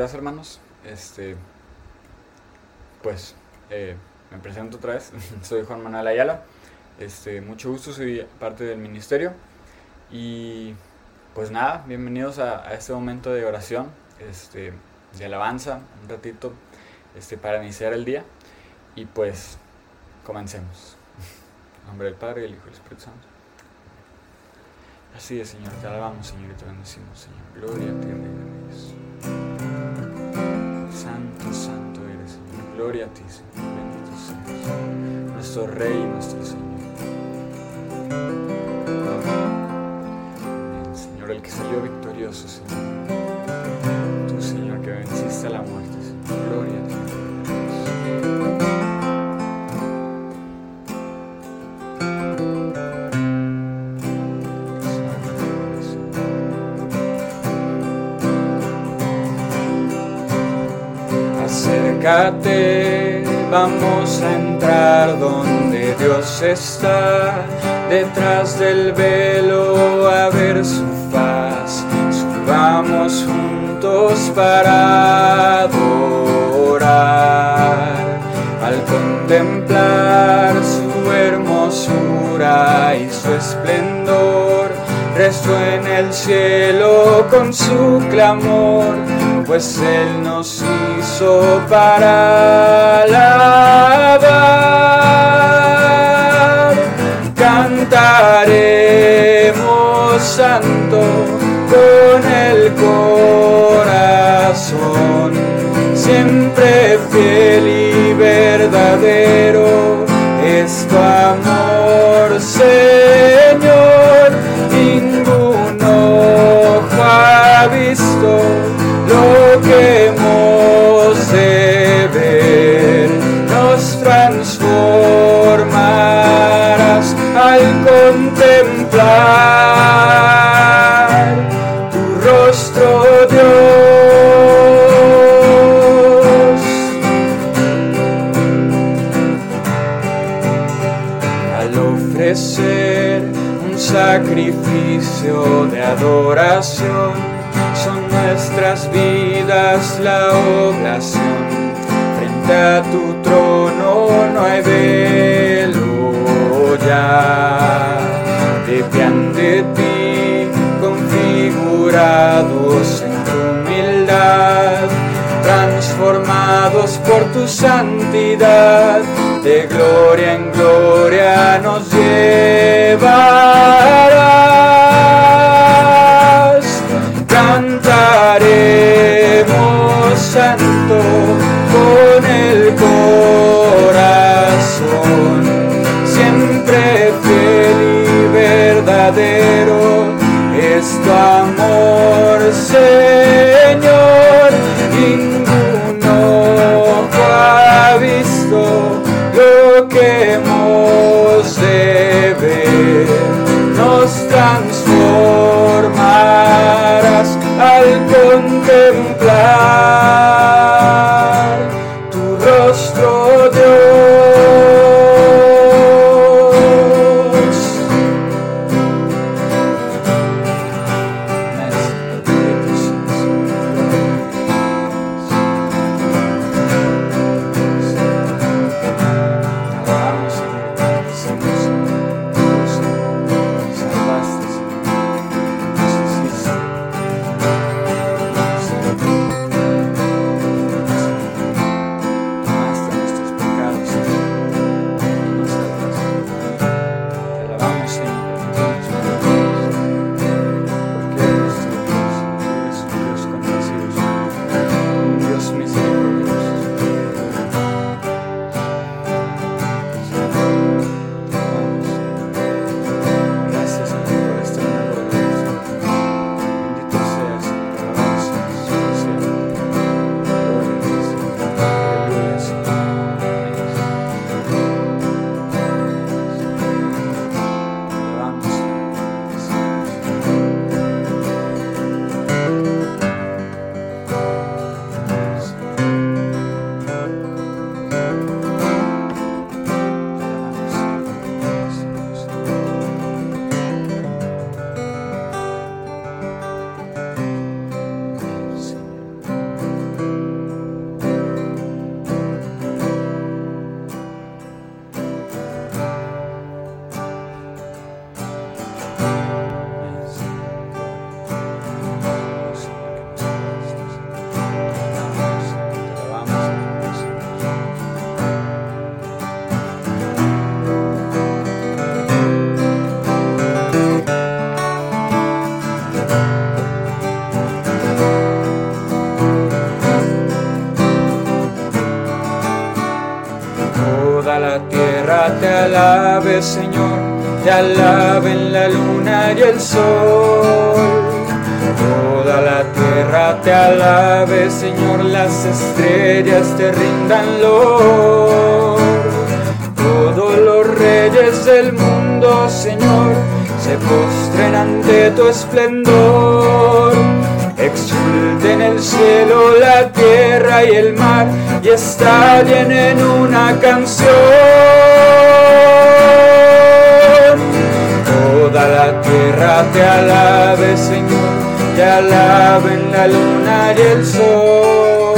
Días hermanos. Este, pues, eh, me presento otra vez. soy Juan Manuel Ayala. Este, mucho gusto, soy parte del ministerio. Y pues nada, bienvenidos a, este momento de oración, este, de alabanza, un ratito este, para iniciar el día. Y pues, comencemos. En nombre del Padre, del Hijo y del Espíritu Santo. Así es, Señor, te alabamos, Señor, y te bendecimos, Señor. Gloria a ti, Gloria a ti, Señor. Bendito seas. Nuestro Rey y nuestro Señor. El Señor, el que salió victorioso, Señor. Tú, Señor, que venciste a la muerte, Vamos a entrar donde Dios está, detrás del velo a ver su faz. Subamos juntos para adorar, al contemplar su hermosura y su esplendor. Resto en el cielo con su clamor pues Él nos hizo para alabar. Cantaremos santo con el corazón, siempre fiel y verdadero es tu amor, adoración, son nuestras vidas la oblación. Frente a tu trono no hay velo ya. De pie ante ti, configurados en tu humildad, transformados por tu santidad, de gloria en alaben la luna y el sol. Toda la tierra te alabe, Señor, las estrellas te rindan lor. Todos los reyes del mundo, Señor, se postren ante tu esplendor. Exulten el cielo, la tierra y el mar y estallen en una canción. Toda la tierra te alabe, Señor, te alaben la luna y el sol.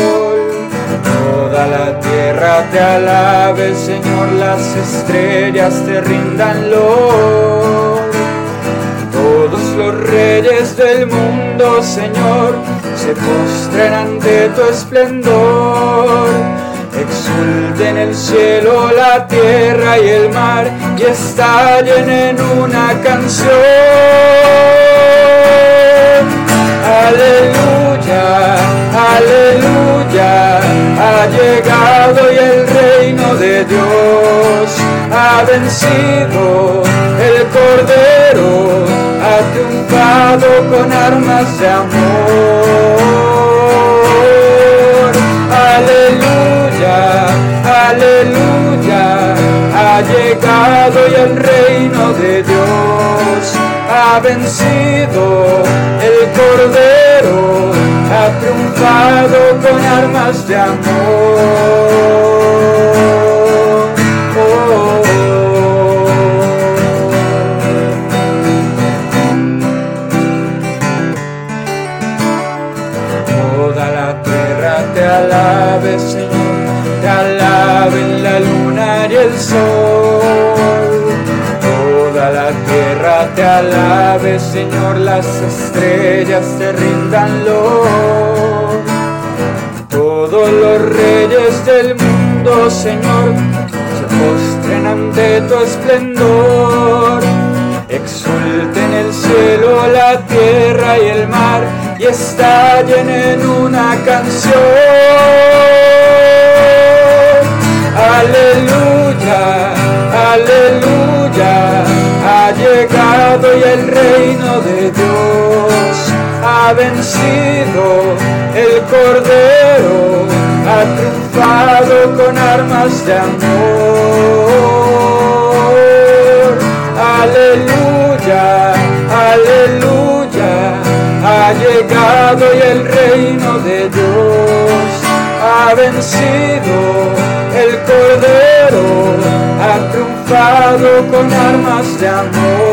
Toda la tierra te alabe, Señor, las estrellas te rindan lor. Todos los reyes del mundo, Señor, se postren ante tu esplendor. Exulten el cielo, la tierra y el mar y estallen en una canción. Aleluya, aleluya, ha llegado y el reino de Dios ha vencido el Cordero, ha triunfado con armas de amor. El reino de Dios ha vencido el Cordero, ha triunfado con armas de amor. Te alabe, Señor, las estrellas te rindan lor. Todos los reyes del mundo, Señor, se postren ante tu esplendor. Exulten el cielo, la tierra y el mar y estallen en una canción. Aleluya, aleluya, llegado y el reino de Dios ha vencido el Cordero, ha triunfado con armas de amor. Aleluya, aleluya, ha llegado y el reino de Dios ha vencido el Cordero, ha triunfado con armas de amor.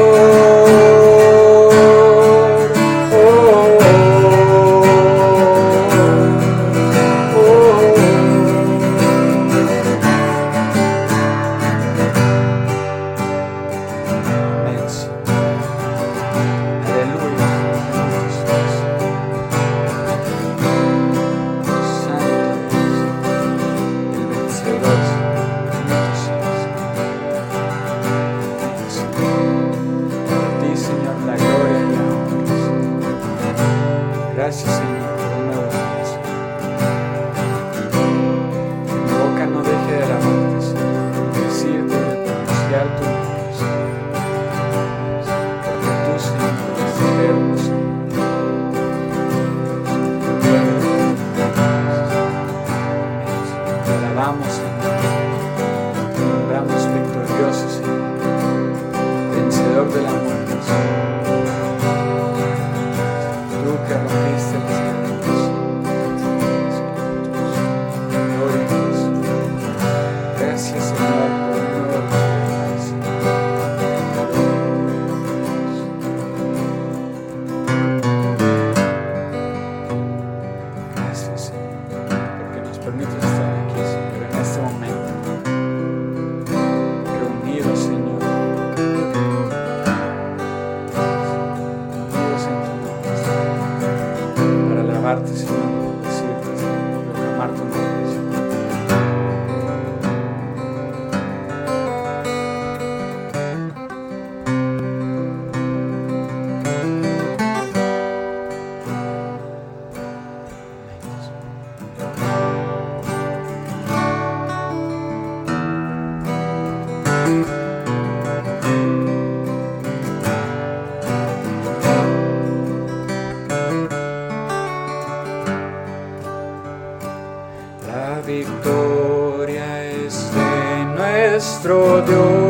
Maestro Deus.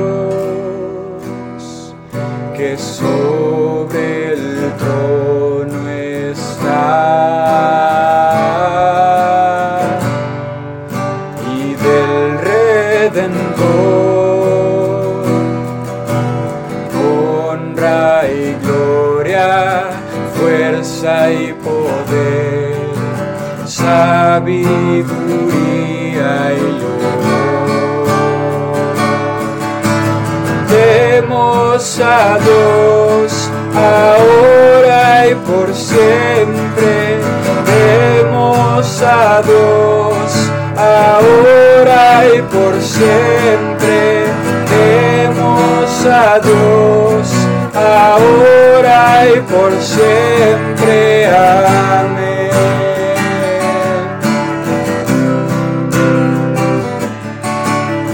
Por siempre. Demos a Dios ahora y por siempre. Amén.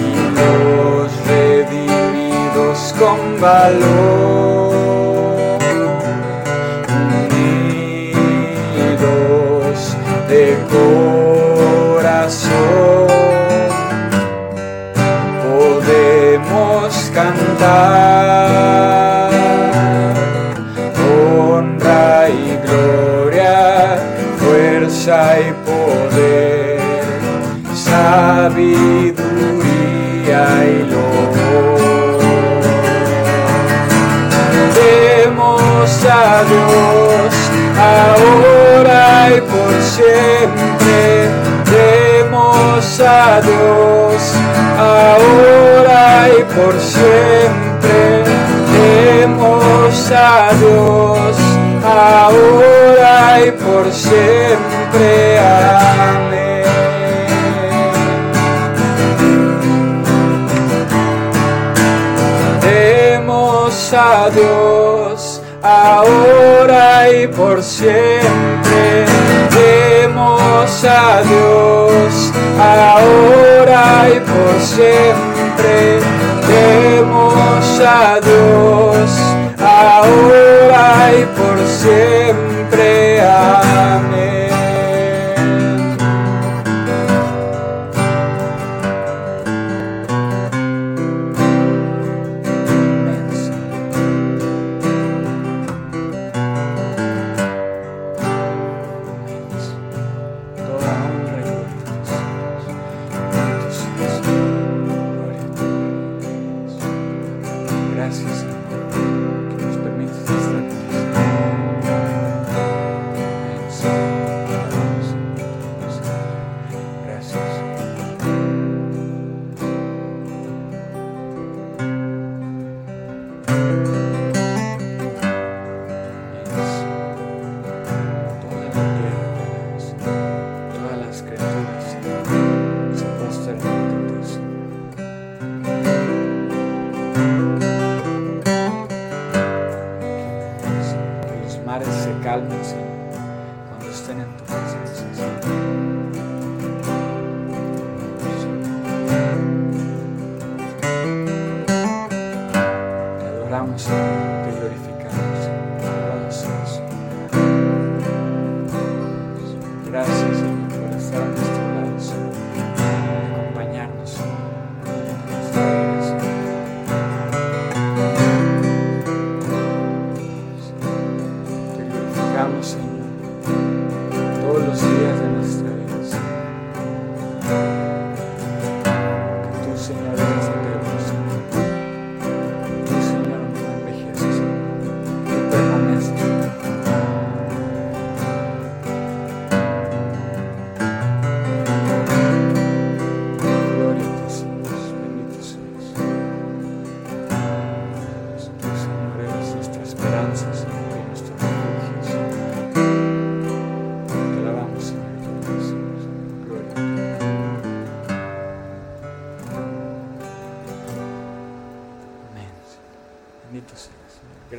Y los redimidos con valor, a Dios ahora y por siempre. Demos a Dios ahora y por siempre. Amén. A Dios ahora y por siempre. Demos a Dios ahora y por siempre. Demos a Dios ahora y por siempre. Amén.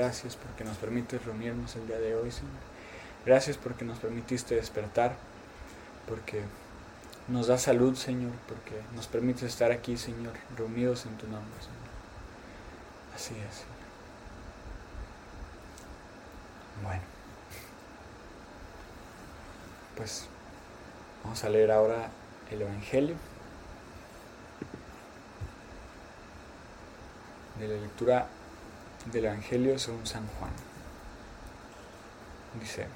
Gracias porque nos permites reunirnos el día de hoy, Señor. Gracias porque nos permitiste despertar, porque nos da salud, Señor, porque nos permites estar aquí, Señor, reunidos en tu nombre, Señor. Así es, Señor. Bueno, pues vamos a leer ahora el Evangelio. de la lectura del Evangelio según San Juan. Dice,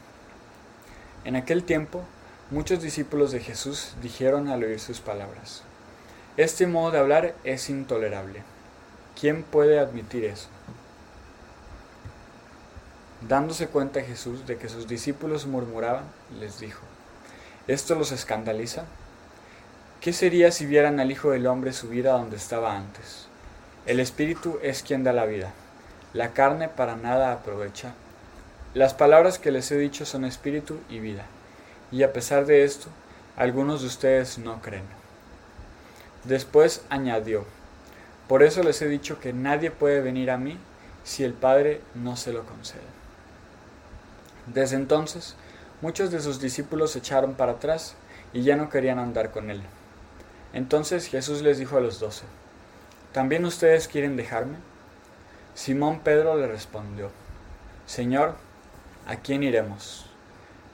en aquel tiempo muchos discípulos de Jesús dijeron al oír sus palabras, este modo de hablar es intolerable. ¿Quién puede admitir eso? Dándose cuenta Jesús de que sus discípulos murmuraban, les dijo, ¿esto los escandaliza? ¿Qué sería si vieran al Hijo del Hombre subir a donde estaba antes? El Espíritu es quien da la vida. La carne para nada aprovecha. Las palabras que les he dicho son espíritu y vida. Y a pesar de esto, algunos de ustedes no creen. Después añadió, por eso les he dicho que nadie puede venir a mí si el Padre no se lo concede. Desde entonces, muchos de sus discípulos se echaron para atrás y ya no querían andar con él. Entonces Jesús les dijo a los doce, ¿también ustedes quieren dejarme? Simón Pedro le respondió, Señor, ¿a quién iremos?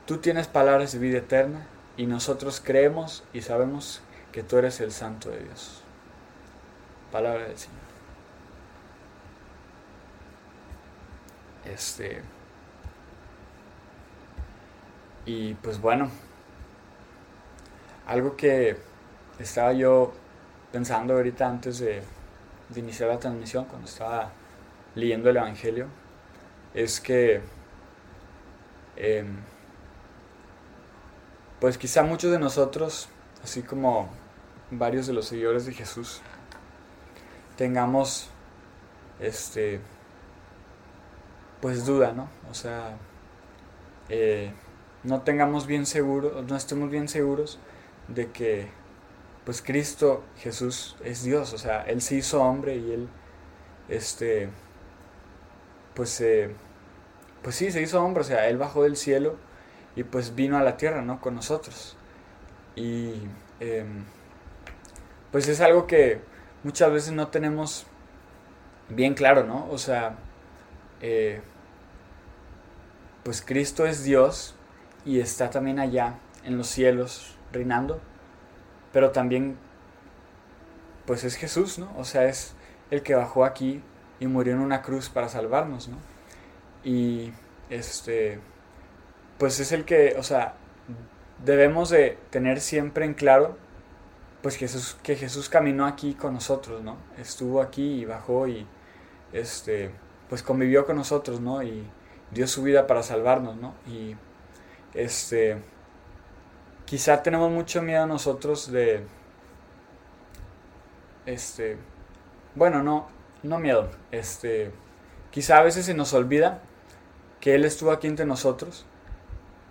Tú tienes palabras de vida eterna y nosotros creemos y sabemos que tú eres el Santo de Dios. Palabra del Señor. Este. Y pues bueno, algo que estaba yo pensando ahorita antes de, iniciar la transmisión, cuando estaba leyendo el Evangelio, es que em, pues quizá muchos de nosotros, así como varios de los seguidores de Jesús, tengamos este pues duda, ¿no? O sea, eh, no tengamos bien seguro, no estemos bien seguros de que pues Cristo Jesús es Dios, o sea, Él se hizo hombre y Él, este, pues, eh, pues sí, se hizo hombre, o sea, Él bajó del cielo y pues vino a la tierra, ¿no? Con nosotros. Y em, pues es algo que muchas veces no tenemos bien claro, ¿no? O sea, eh, pues Cristo es Dios y está también allá en los cielos reinando pero también pues es Jesús, ¿no? O sea, es el que bajó aquí y murió en una cruz para salvarnos, ¿no? Y este pues es el que, o sea, debemos de tener siempre en claro pues Jesús, que Jesús caminó aquí con nosotros, ¿no? Estuvo aquí y bajó y este pues convivió con nosotros, ¿no? Y dio su vida para salvarnos, ¿no? Y este quizá tenemos mucho miedo nosotros de, este, bueno, no, no miedo, este, quizá a veces se nos olvida que Él estuvo aquí entre nosotros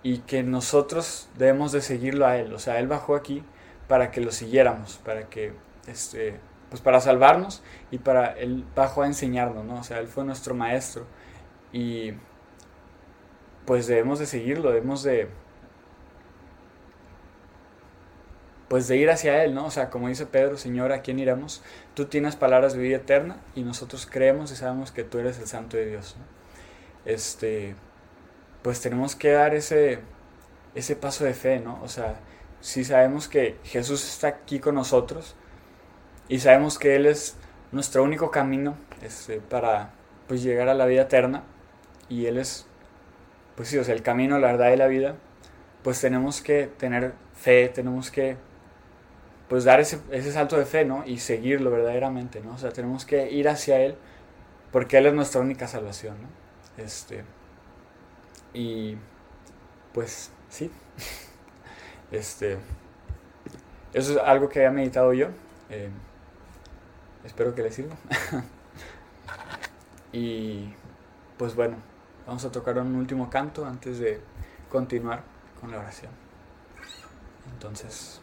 y que nosotros debemos de seguirlo a Él, o sea, Él bajó aquí para que lo siguiéramos, para que, este, pues para salvarnos y para Él bajó a enseñarnos, ¿no? O sea, Él fue nuestro maestro y pues debemos de seguirlo, debemos de pues de ir hacia Él, ¿no? O sea, como dice Pedro, Señor, ¿a quién iremos? Tú tienes palabras de vida eterna y nosotros creemos y sabemos que tú eres el Santo de Dios, ¿no? Este, pues tenemos que dar ese, ese paso de fe, ¿no? O sea, si sabemos que Jesús está aquí con nosotros y sabemos que Él es nuestro único camino este, para pues llegar a la vida eterna y Él es, pues sí, o sea, el camino, la verdad y la vida, pues tenemos que tener fe, tenemos que pues dar ese, ese, salto de fe, ¿no? Y seguirlo verdaderamente, ¿no? O sea, tenemos que ir hacia Él porque Él es nuestra única salvación, ¿no? Este, y pues sí, este, eso es algo que había meditado yo, eh, espero que les sirva. y pues bueno, vamos a tocar un último canto antes de continuar con la oración. Entonces,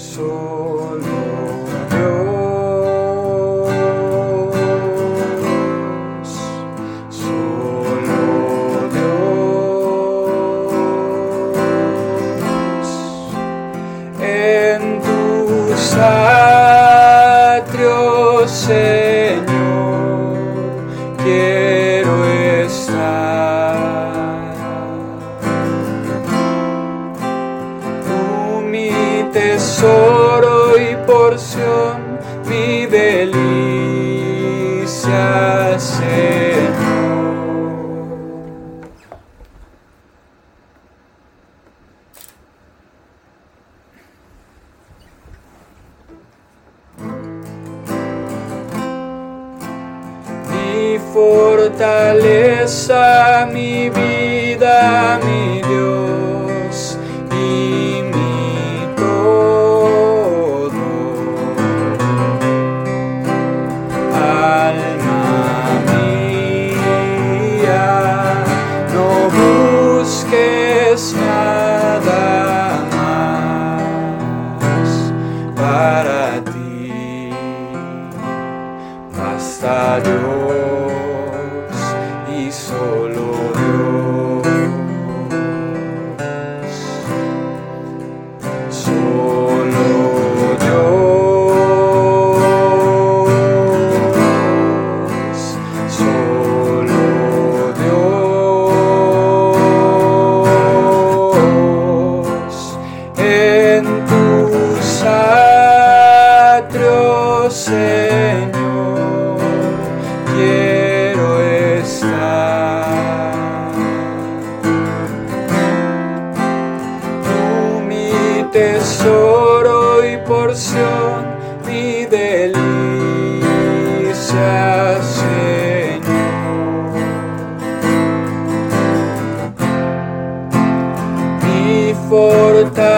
So mi delicia, Señor. Mi fortaleza,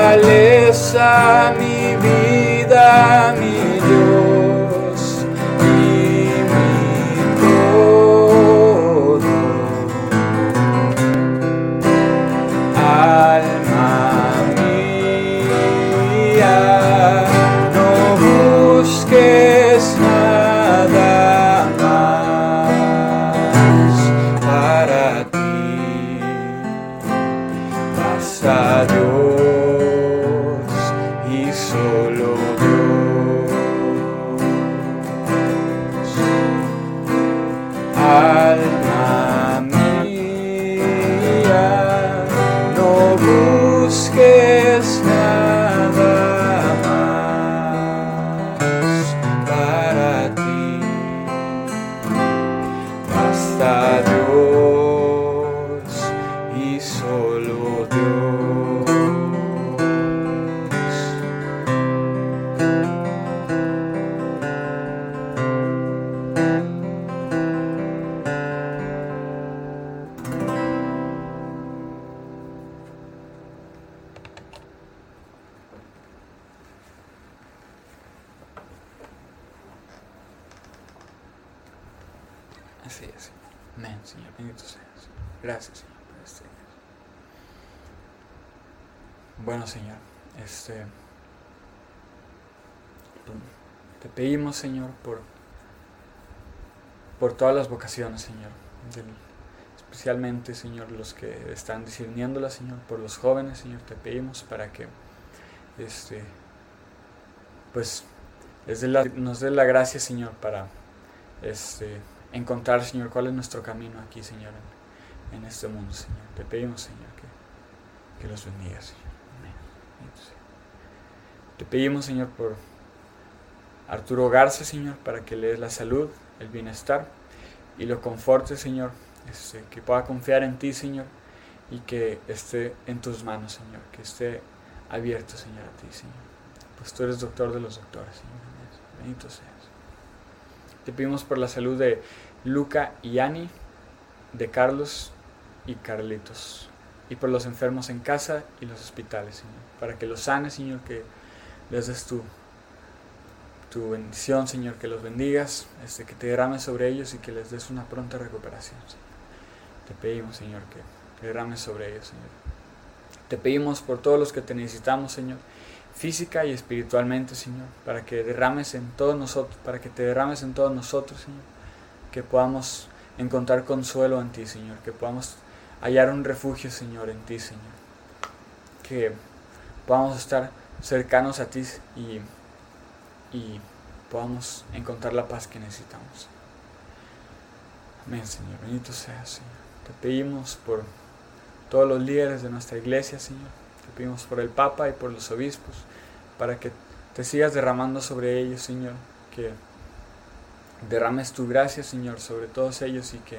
pedimos, Señor, por. por todas las vocaciones, Señor. especialmente, Señor, los que están discerniéndolas, Señor, por los jóvenes, Señor, te pedimos para que. Este. Pues. nos dé la gracia, Señor, para. Este encontrar, Señor, cuál es nuestro camino aquí, Señor, en, este mundo, Señor. Te pedimos, Señor, que, que los bendiga, Señor. Amén. Te pedimos, Señor, por Arturo Garza, Señor, para que le des la salud, el bienestar y lo conforte, Señor, este, que pueda confiar en ti, Señor, y que esté en tus manos, Señor, que esté abierto, Señor, a ti, Señor. Pues tú eres doctor de los doctores, Señor. Bendito seas. Te pedimos por la salud de Luca y Ani, de Carlos y Carlitos, y por los enfermos en casa y los hospitales, Señor, para que los sanes, Señor, que les des tu, tu bendición, Señor, que los bendigas, este, que te derrames sobre ellos y que les des una pronta recuperación, Señor. Te pedimos, Señor, que derrames sobre ellos, Señor. Te pedimos por todos los que te necesitamos, Señor, física y espiritualmente, Señor, para que derrames en todos nosotros, para que te derrames en todos nosotros, Señor, que podamos encontrar consuelo en ti, Señor, que podamos hallar un refugio, Señor, en ti, Señor, que podamos estar cercanos a ti y, y podamos encontrar la paz que necesitamos. Amén, Señor. Bendito sea, Señor. Te pedimos por todos los líderes de nuestra iglesia, Señor. Te pedimos por el Papa y por los obispos, para que te sigas derramando sobre ellos, Señor. Que derrames tu gracia, Señor, sobre todos ellos y que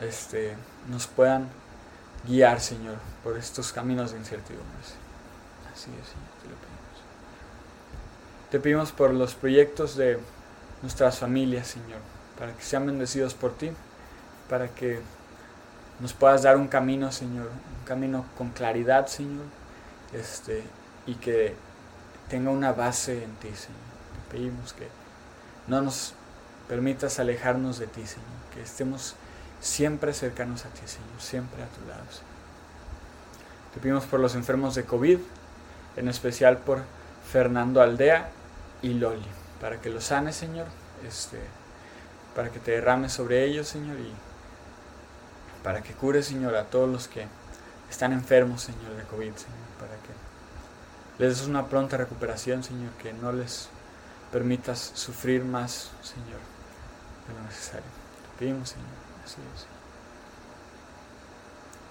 este, nos puedan guiar, Señor, por estos caminos de incertidumbre. Así es, Señor. Te pedimos por los proyectos de nuestras familias, Señor, para que sean bendecidos por ti, para que nos puedas dar un camino, Señor, un camino con claridad, Señor, este, y que tenga una base en ti, Señor. Te pedimos que no nos permitas alejarnos de ti, Señor, que estemos siempre cercanos a ti, Señor, siempre a tu lado, Señor. Te pedimos por los enfermos de COVID, en especial por Fernando Aldea y Loli, para que los sanes, Señor, este, para que te derrames sobre ellos, Señor, y para que cures, Señor, a todos los que están enfermos, Señor, de COVID, Señor, para que les des una pronta recuperación, Señor, que no les permitas sufrir más, Señor, de lo necesario. Te pedimos, Señor, así es.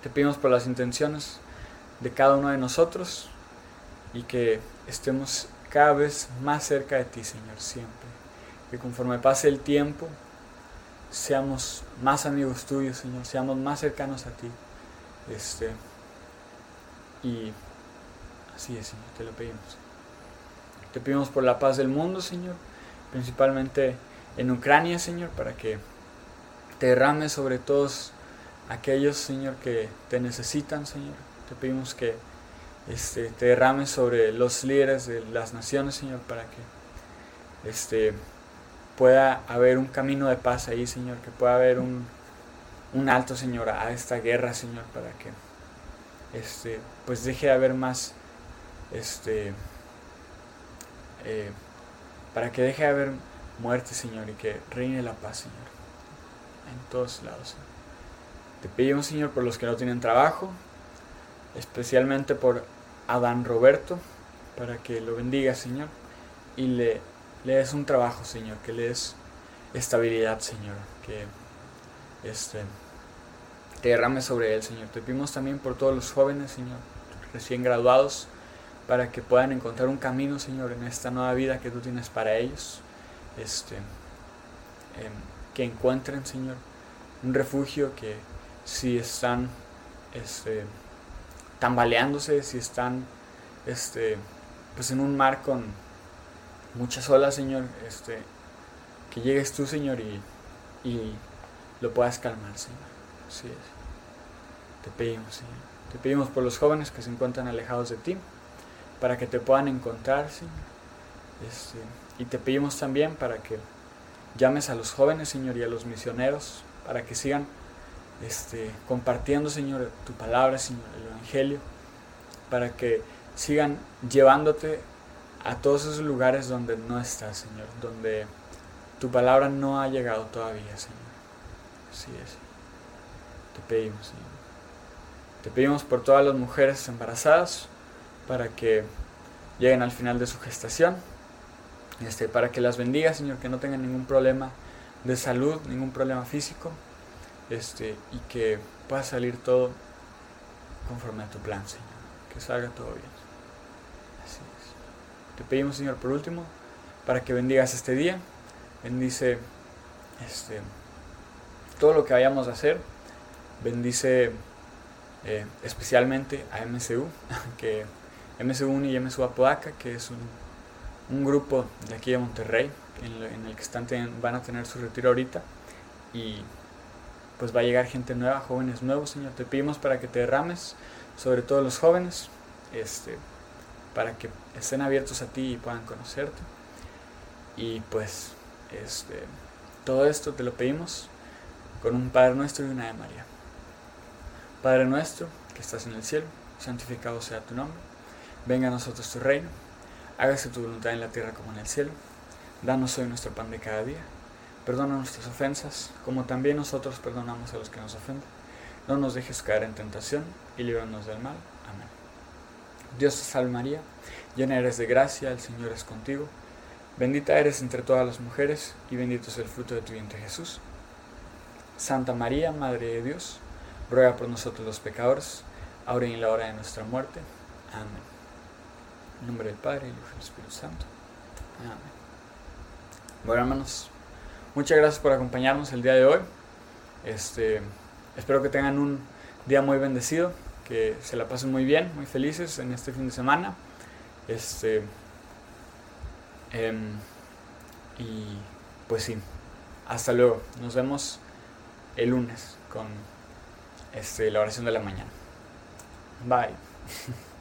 Te pedimos por las intenciones de cada uno de nosotros y que estemos cada vez más cerca de ti, Señor, siempre. Que conforme pase el tiempo, seamos más amigos tuyos, Señor, seamos más cercanos a ti. Este, y así es, Señor, te lo pedimos. Te pedimos por la paz del mundo, Señor, principalmente en Ucrania, Señor, para que te derrames sobre todos aquellos, Señor, que te necesitan, Señor. Te pedimos que este, te derrames sobre los líderes de las naciones, Señor, para que este, pueda haber un camino de paz ahí, Señor, que pueda haber un, un alto, Señor, a esta guerra, Señor, para que este, pues deje de haber más, este, eh, para que deje de haber muerte, Señor, y que reine la paz, Señor, en todos lados. Te pedimos, Señor, por los que no tienen trabajo, especialmente por Adán Roberto, para que lo bendiga, Señor, y le le des un trabajo, Señor, que le des estabilidad, Señor, que este, te derrame sobre él, Señor. Te pedimos también por todos los jóvenes, Señor, recién graduados, para que puedan encontrar un camino, Señor, en esta nueva vida que tú tienes para ellos. Este, em, que encuentren, Señor, un refugio que si están este, tambaleándose, si están este, pues en un mar con, muchas olas, Señor, este, que llegues tú, Señor, y, y lo puedas calmar, Señor. Así. Te pedimos, Señor. Te pedimos por los jóvenes que se encuentran alejados de ti, para que te puedan encontrar, Señor. Este, y te pedimos también para que llames a los jóvenes, Señor, y a los misioneros, para que sigan este, compartiendo, Señor, tu palabra, Señor, el Evangelio, para que sigan llevándote a todos esos lugares donde no estás, Señor, donde tu palabra no ha llegado todavía, Señor. Así es. Te pedimos, Señor. Te pedimos por todas las mujeres embarazadas para que lleguen al final de su gestación, este, para que las bendiga, Señor, que no tengan ningún problema de salud, ningún problema físico, este, y que pueda salir todo conforme a tu plan, Señor, que salga todo bien. Te pedimos, Señor, por último, para que bendigas este día. Bendice este, todo lo que vayamos a hacer. Bendice eh, especialmente a MSU, que MSU y MSU Apodaca, que es un, grupo de aquí de Monterrey, en, el que están van a tener su retiro ahorita. Y pues va a llegar gente nueva, jóvenes nuevos, Señor. Te pedimos para que te derrames sobre todos los jóvenes. Este, para que estén abiertos a ti y puedan conocerte. Y pues este, todo esto te lo pedimos con un Padre nuestro y una de María. Padre nuestro que estás en el cielo, santificado sea tu nombre. Venga a nosotros tu reino. Hágase tu voluntad en la tierra como en el cielo. Danos hoy nuestro pan de cada día. Perdona nuestras ofensas, como también nosotros perdonamos a los que nos ofenden. No nos dejes caer en tentación y líbranos del mal. Dios te salve María, llena eres de gracia, el Señor es contigo. Bendita eres entre todas las mujeres y bendito es el fruto de tu vientre Jesús. Santa María, Madre de Dios, ruega por nosotros los pecadores, ahora y en la hora de nuestra muerte. Amén. En nombre del Padre, y del Espíritu Santo. Amén. Bueno, hermanos, muchas gracias por acompañarnos el día de hoy. Este, espero que tengan un día muy bendecido, que se la pasen muy bien, muy felices en este fin de semana. Este, Em, y pues sí, hasta luego. Nos vemos el lunes con este, la oración de la mañana. Bye.